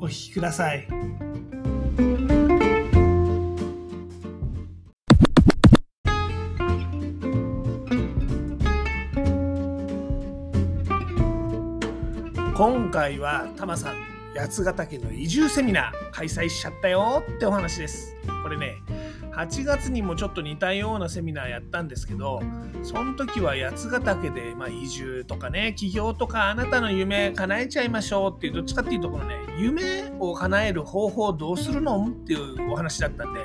お聞きください。今回はタマさん八ヶ岳の移住セミナー開催しちゃったよってお話ですこれね8月にもちょっと似たようなセミナーやったんですけどその時は八ヶ岳で、まあ、移住とかね起業とかあなたの夢叶えちゃいましょうっていうどっちかっていうとこのね夢を叶える方法どうするの？っていうお話だったんで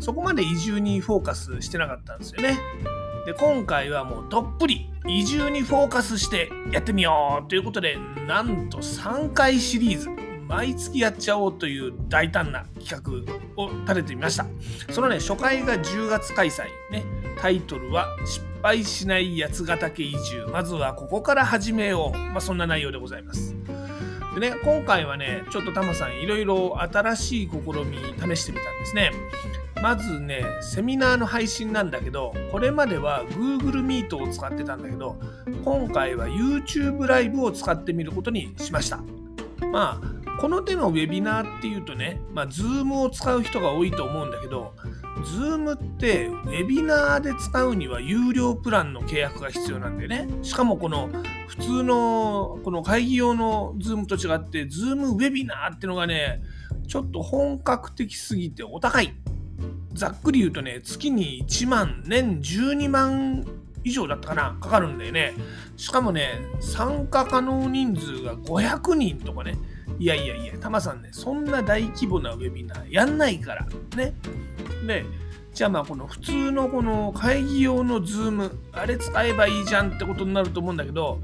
そこまで移住にフォーカスしてなかったんですよね。で今回はもうどっぷり移住にフォーカスしてやってみようということでなんと3回シリーズ。毎月やっちゃおうという大胆な企画を立ててみました。そのね初回が10月開催ね。タイトルは「失敗しない八ヶ岳移住。まずはここから始めよう」まあ、そんな内容でございます。でね今回はねちょっとタマさんいろいろ新しい試み試してみたんですね。まずね、セミナーの配信なんだけど、これまでは Google Meet を使ってたんだけど、今回は YouTube ライブを使ってみることにしました。まあ、この手のウェビナーっていうとね、まあ、Zoom を使う人が多いと思うんだけど、Zoom ってウェビナーで使うには有料プランの契約が必要なんだよね。しかもこの普通のこの会議用の Zoom と違って Zoom ウェビナーってのがね、ちょっと本格的すぎてお高い。ざっくり言うとね、月に1万、年12万以上だったかな、かかるんだよね。しかもね、参加可能人数が500人とかね。いやいやいや、タマさんね、そんな大規模なウェビナーやんないから。ね。で、じゃあまあこの普通のこの会議用のズーム、あれ使えばいいじゃんってことになると思うんだけど、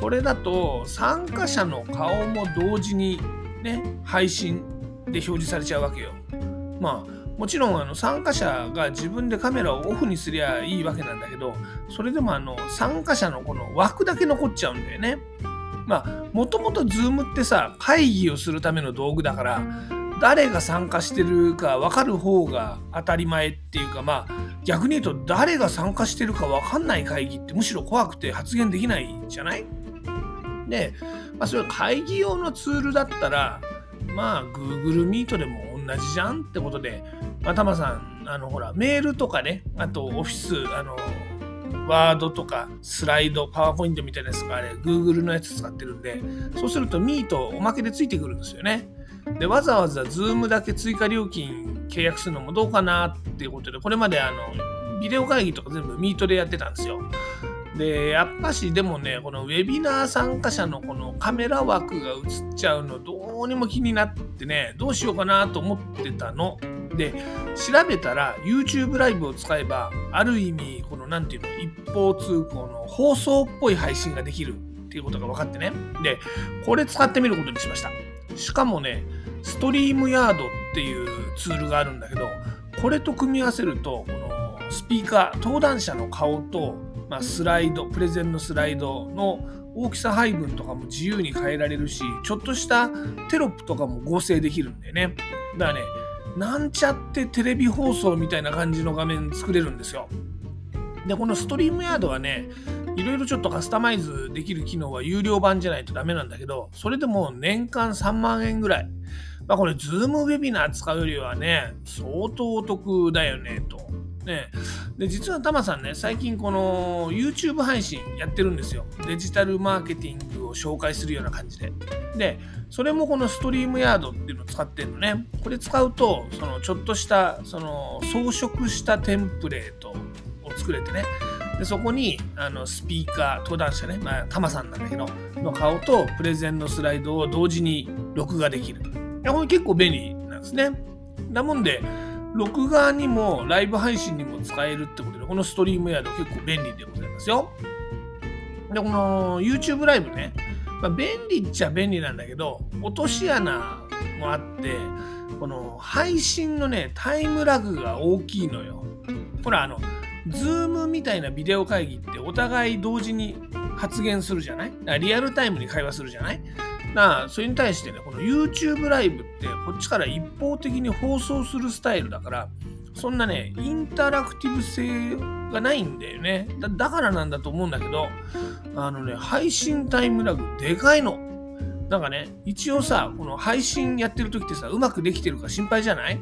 これだと参加者の顔も同時にね、配信で表示されちゃうわけよ。まあもちろんあの参加者が自分でカメラをオフにすりゃいいわけなんだけどそれでもあの参加者のこの枠だけ残っちゃうんだよね。まあもともと Zoom ってさ会議をするための道具だから誰が参加してるか分かる方が当たり前っていうかまあ逆に言うと誰が参加してるか分かんない会議ってむしろ怖くて発言できないじゃない？で、まあ、それは会議用のツールだったらまあ Google Meet でも同じじゃんってことで、まあ、タマさん、あの、ほら、メールとかね、あとオフィス、あの、ワードとかスライド、パワーポイントみたいなやつがあれ、Google のやつ使ってるんで、そうすると Meet おまけでついてくるんですよね。で、わざわざ Zoom だけ追加料金契約するのもどうかなっていうことで、これまであの、ビデオ会議とか全部 Meet でやってたんですよ。で、やっぱしでもね、このウェビナー参加者のこのカメラ枠が映っちゃうのどうにも気になってね、どうしようかなと思ってたの。で、調べたら YouTube ライブを使えば、ある意味、このなんていうの、一方通行の放送っぽい配信ができるっていうことが分かってね。で、これ使ってみることにしました。しかもね、ストリームヤードっていうツールがあるんだけど、これと組み合わせると、このスピーカー、登壇者の顔とまあ、スライド、プレゼンのスライドの大きさ配分とかも自由に変えられるし、ちょっとしたテロップとかも合成できるんだよね。だからね、なんちゃってテレビ放送みたいな感じの画面作れるんですよ。で、このストリームヤードはね、いろいろちょっとカスタマイズできる機能は有料版じゃないとダメなんだけど、それでも年間3万円ぐらい。まあこれ、ズームウェビナー使うよりはね、相当お得だよね、と。ね、で実はタマさんね最近この YouTube 配信やってるんですよ。デジタルマーケティングを紹介するような感じで。でそれもこのストリームヤードっていうのを使ってるのね。これ使うとそのちょっとしたその装飾したテンプレートを作れてね。でそこにあのスピーカー登壇者ね、まあ、タマさんなんだけどの顔とプレゼンのスライドを同時に録画できる。これ結構便利なんですね。なもんで録画にもライブ配信にも使えるってことで、このストリームヤード結構便利でございますよ。で、この YouTube ライブね、まあ、便利っちゃ便利なんだけど、落とし穴もあってこの配信のねタイムラグが大きいのよ。ほらあの Zoom みたいなビデオ会議ってお互い同時に発言するじゃない？リアルタイムに会話するじゃない？なあそれに対してねこの YouTube ライブってこっちから一方的に放送するスタイルだからそんなねインタラクティブ性がないんだよね。だからなんだと思うんだけどあのね配信タイムラグでかいの。なんかね一応さこの配信やってる時ってさうまくできてるか心配じゃない？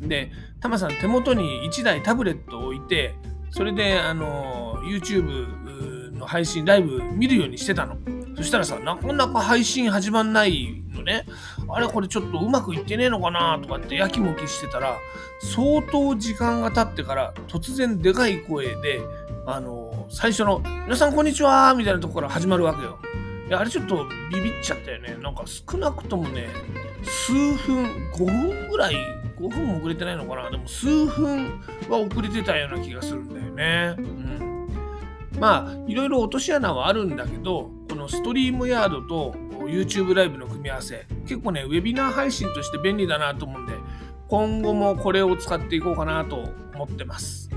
でタマさん手元に1台タブレットを置いてそれであの YouTube の配信ライブ見るようにしてたの。そしたらさなかなか配信始まんないのねあれこれちょっとうまくいってねえのかなとかってやきもきしてたら相当時間が経ってから突然でかい声であの最初の「皆さんこんにちは」みたいなとこから始まるわけよ。いやあれちょっとビビっちゃったよね。なんか少なくともね数分5分ぐらい5分も遅れてないのかなでも数分は遅れてたような気がするんだよね。うん、まあいろいろ落とし穴はあるんだけどこのストリームヤードと YouTube ライブの組み合わせ結構ねウェビナー配信として便利だなと思うんで今後もこれを使っていこうかなと思ってます。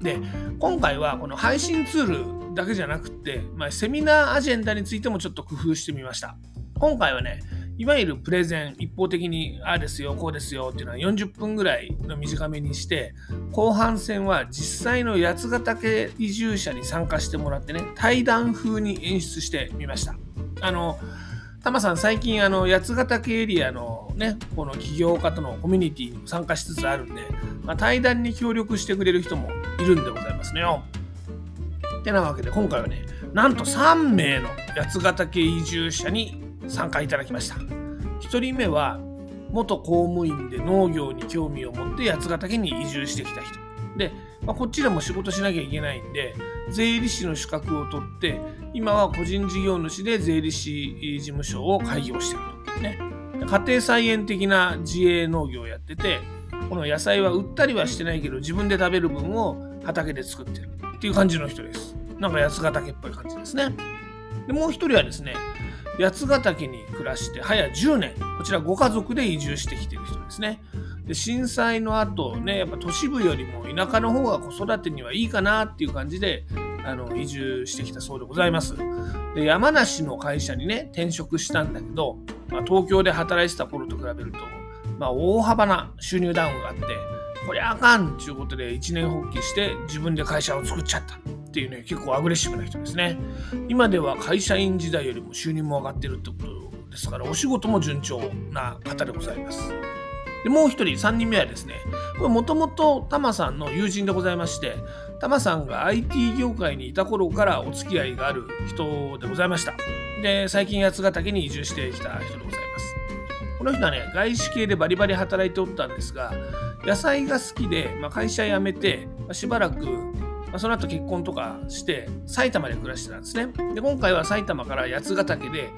で今回はこの配信ツールだけじゃなくて、まあ、セミナーアジェンダについてもちょっと工夫してみました。今回はねいわゆるプレゼン一方的にああですよこうですよっていうのは40分ぐらいの短めにして後半戦は実際の八ヶ岳移住者に参加してもらってね対談風に演出してみました。あのタマさん最近あの八ヶ岳エリアのねこの起業家とのコミュニティにも参加しつつあるんで、まあ、対談に協力してくれる人もいるんでございますねよ。てなわけで今回はねなんと3名の八ヶ岳移住者に参加いただきました。1人目は元公務員で農業に興味を持って八ヶ岳に移住してきた人。で、まあ、こっちでも仕事しなきゃいけないんで税理士の資格を取って今は個人事業主で税理士事務所を開業してると、ね、家庭菜園的な自営農業をやっててこの野菜は売ったりはしてないけど自分で食べる分を畑で作ってるっていう感じの人です。なんか八ヶ岳っぽい感じですね。でもう一人はですね八ヶ岳に暮らして早10年こちらご家族で移住してきてる人ですね。で震災の後ねやっぱ都市部よりも田舎の方が子育てにはいいかなっていう感じであの移住してきたそうでございます。で山梨の会社にね転職したんだけど、まあ、東京で働いてた頃と比べると、まあ、大幅な収入ダウンがあってこりゃあかんっていうことで一年発起して自分で会社を作っちゃったっていうね、結構アグレッシブな人ですね。今では会社員時代よりも収入も上がってるってことですから、お仕事も順調な方でございます。でもう一人、3人目はですね、これもともとタマさんの友人でございまして、タマさんが IT 業界にいた頃からお付き合いがある人でございました。で、最近八ヶ岳に移住してきた人でございます。この人はね、外資系でバリバリ働いておったんですが、野菜が好きで、まあ、会社辞めて、まあ、しばらくまあ、その後結婚とかして埼玉で暮らしてたんですね。で今回は埼玉から八ヶ岳で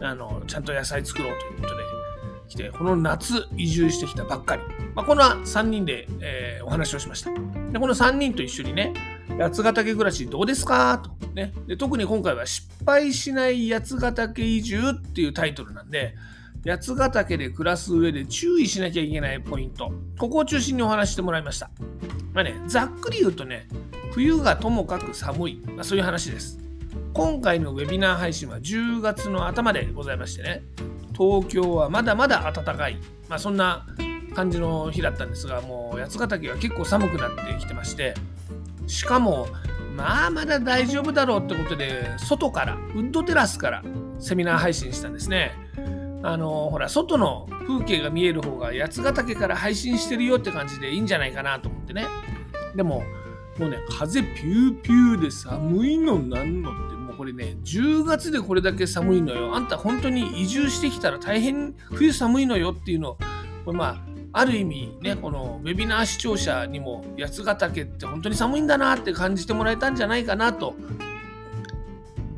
あのちゃんと野菜作ろうということで来てこの夏移住してきたばっかり、まあ、この3人で、えー、お話をしました。でこの3人と一緒にね八ヶ岳暮らしどうですか？と、ね、で特に今回は失敗しない八ヶ岳移住っていうタイトルなんで八ヶ岳で暮らす上で注意しなきゃいけないポイントここを中心にお話してもらいましたまあねざっくり言うとね冬がともかく寒い、まあ、そういう話です。今回のウェビナー配信は10月の頭でございましてね、東京はまだまだ暖かい、まあ、そんな感じの日だったんですが、もう八ヶ岳は結構寒くなってきてまして、しかも、まあまだ大丈夫だろうってことで、外から、ウッドテラスからセミナー配信したんですね。あのほら、外の風景が見える方が八ヶ岳から配信してるよって感じでいいんじゃないかなと思ってね。でも、もうね、風ピューピューで寒いのなんのって、もうこれね、10月でこれだけ寒いのよ。あんた本当に移住してきたら大変冬寒いのよっていうのを、これまあ、ある意味ね、このウェビナー視聴者にも八ヶ岳って本当に寒いんだなって感じてもらえたんじゃないかなと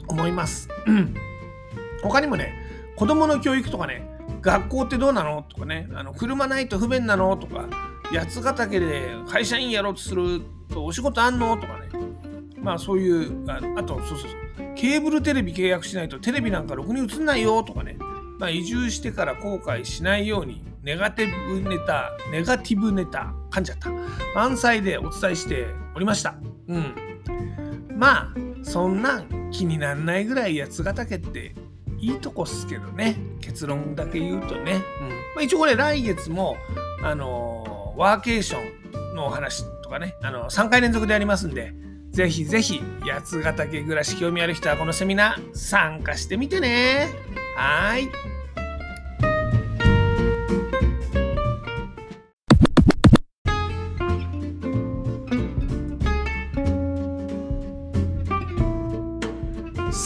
思います。他にもね、子供の教育とかね、学校ってどうなのとかね、あの車ないと不便なのとか、八ヶ岳で会社員やろうとするとお仕事あんのとかね。まあそういう、ああと、そうそうそう。ケーブルテレビ契約しないとテレビなんかろくに映んないよとかね。まあ移住してから後悔しないようにネガティブネタ、ネガティブネタ、噛んじゃった。満載でお伝えしておりました。うん。まあ、そんなん気にならないぐらい八ヶ岳っていいとこっすけどね。結論だけ言うとね。うん。まあ、一応これ来月も、あのー、ワーケーションのお話とかね、あのー、3回連続でやりますんで、ぜひぜひ八ヶ岳暮らし興味ある人はこのセミナー参加してみてね。はい。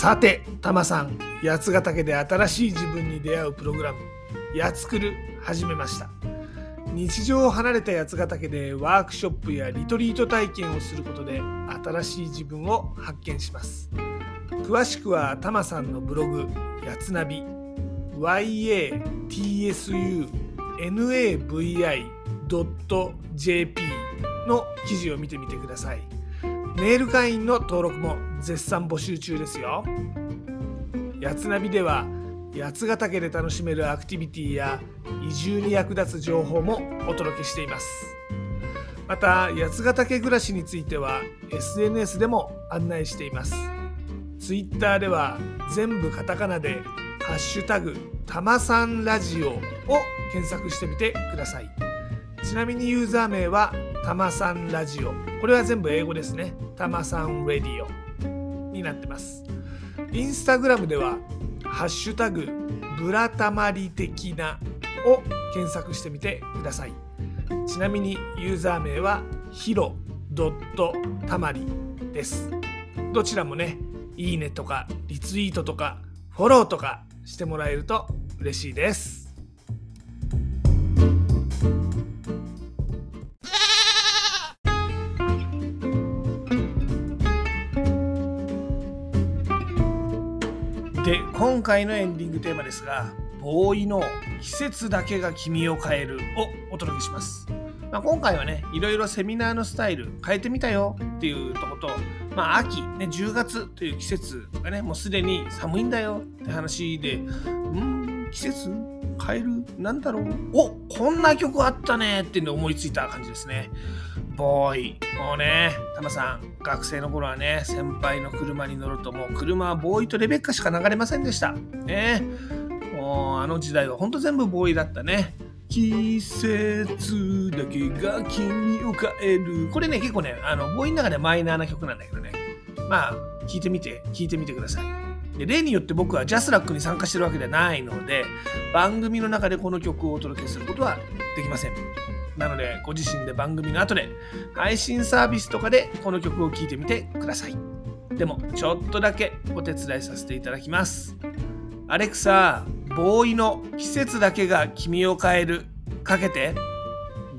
さて、たまさん、八ヶ岳で新しい自分に出会うプログラム、やつくる始めました。日常を離れた八ヶ岳でワークショップやリトリート体験をすることで新しい自分を発見します。詳しくはたまさんのブログ、やつナビ、yatsunavi.jp の記事を見てみてください。メール会員の登録も絶賛募集中ですよ。やつナビでは八ヶ岳で楽しめるアクティビティや移住に役立つ情報もお届けしています。また八ヶ岳暮らしについては SNS でも案内しています。Twitter では全部カタカナで「ハッシュタグたまさんラジオ」を検索してみてください。ちなみにユーザー名はたまさんラジオ。これは全部英語ですね。たまさんラディオになってます。インスタグラムでは、ハッシュタグ、ブラタマリ的なを検索してみてください。ちなみにユーザー名は、ヒロドットたまりです。どちらもね、いいねとか、リツイートとか、フォローとかしてもらえると嬉しいです。で今回のエンディングテーマですがボーイの季節だけが君を変えるをお届けします、まあ、今回はねいろいろセミナーのスタイル変えてみたよっていうとこと、まあ、秋、ね、10月という季節がねもうすでに寒いんだよって話でうん季節変えるなんだろう？おこんな曲あったねって思いついた感じですね。ボーイ。もうね、タマさん、学生の頃はね、先輩の車に乗るともう車はボーイとレベッカしか流れませんでした。ね。もうあの時代はほんと全部ボーイだったね。季節だけが君を変える。これね、結構ね、あの、ボーイの中でマイナーな曲なんだけどね。まあ、聞いてみて、聞いてみてください。で例によって僕はジャスラックに参加してるわけではないので番組の中でこの曲をお届けすることはできません。なので、ご自身で番組の後で配信サービスとかでこの曲を聴いてみてください。でも、ちょっとだけお手伝いさせていただきます。アレクサ、ボーイの季節だけが君を変える。かけて。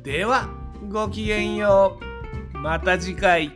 では、ごきげんよう。また次回。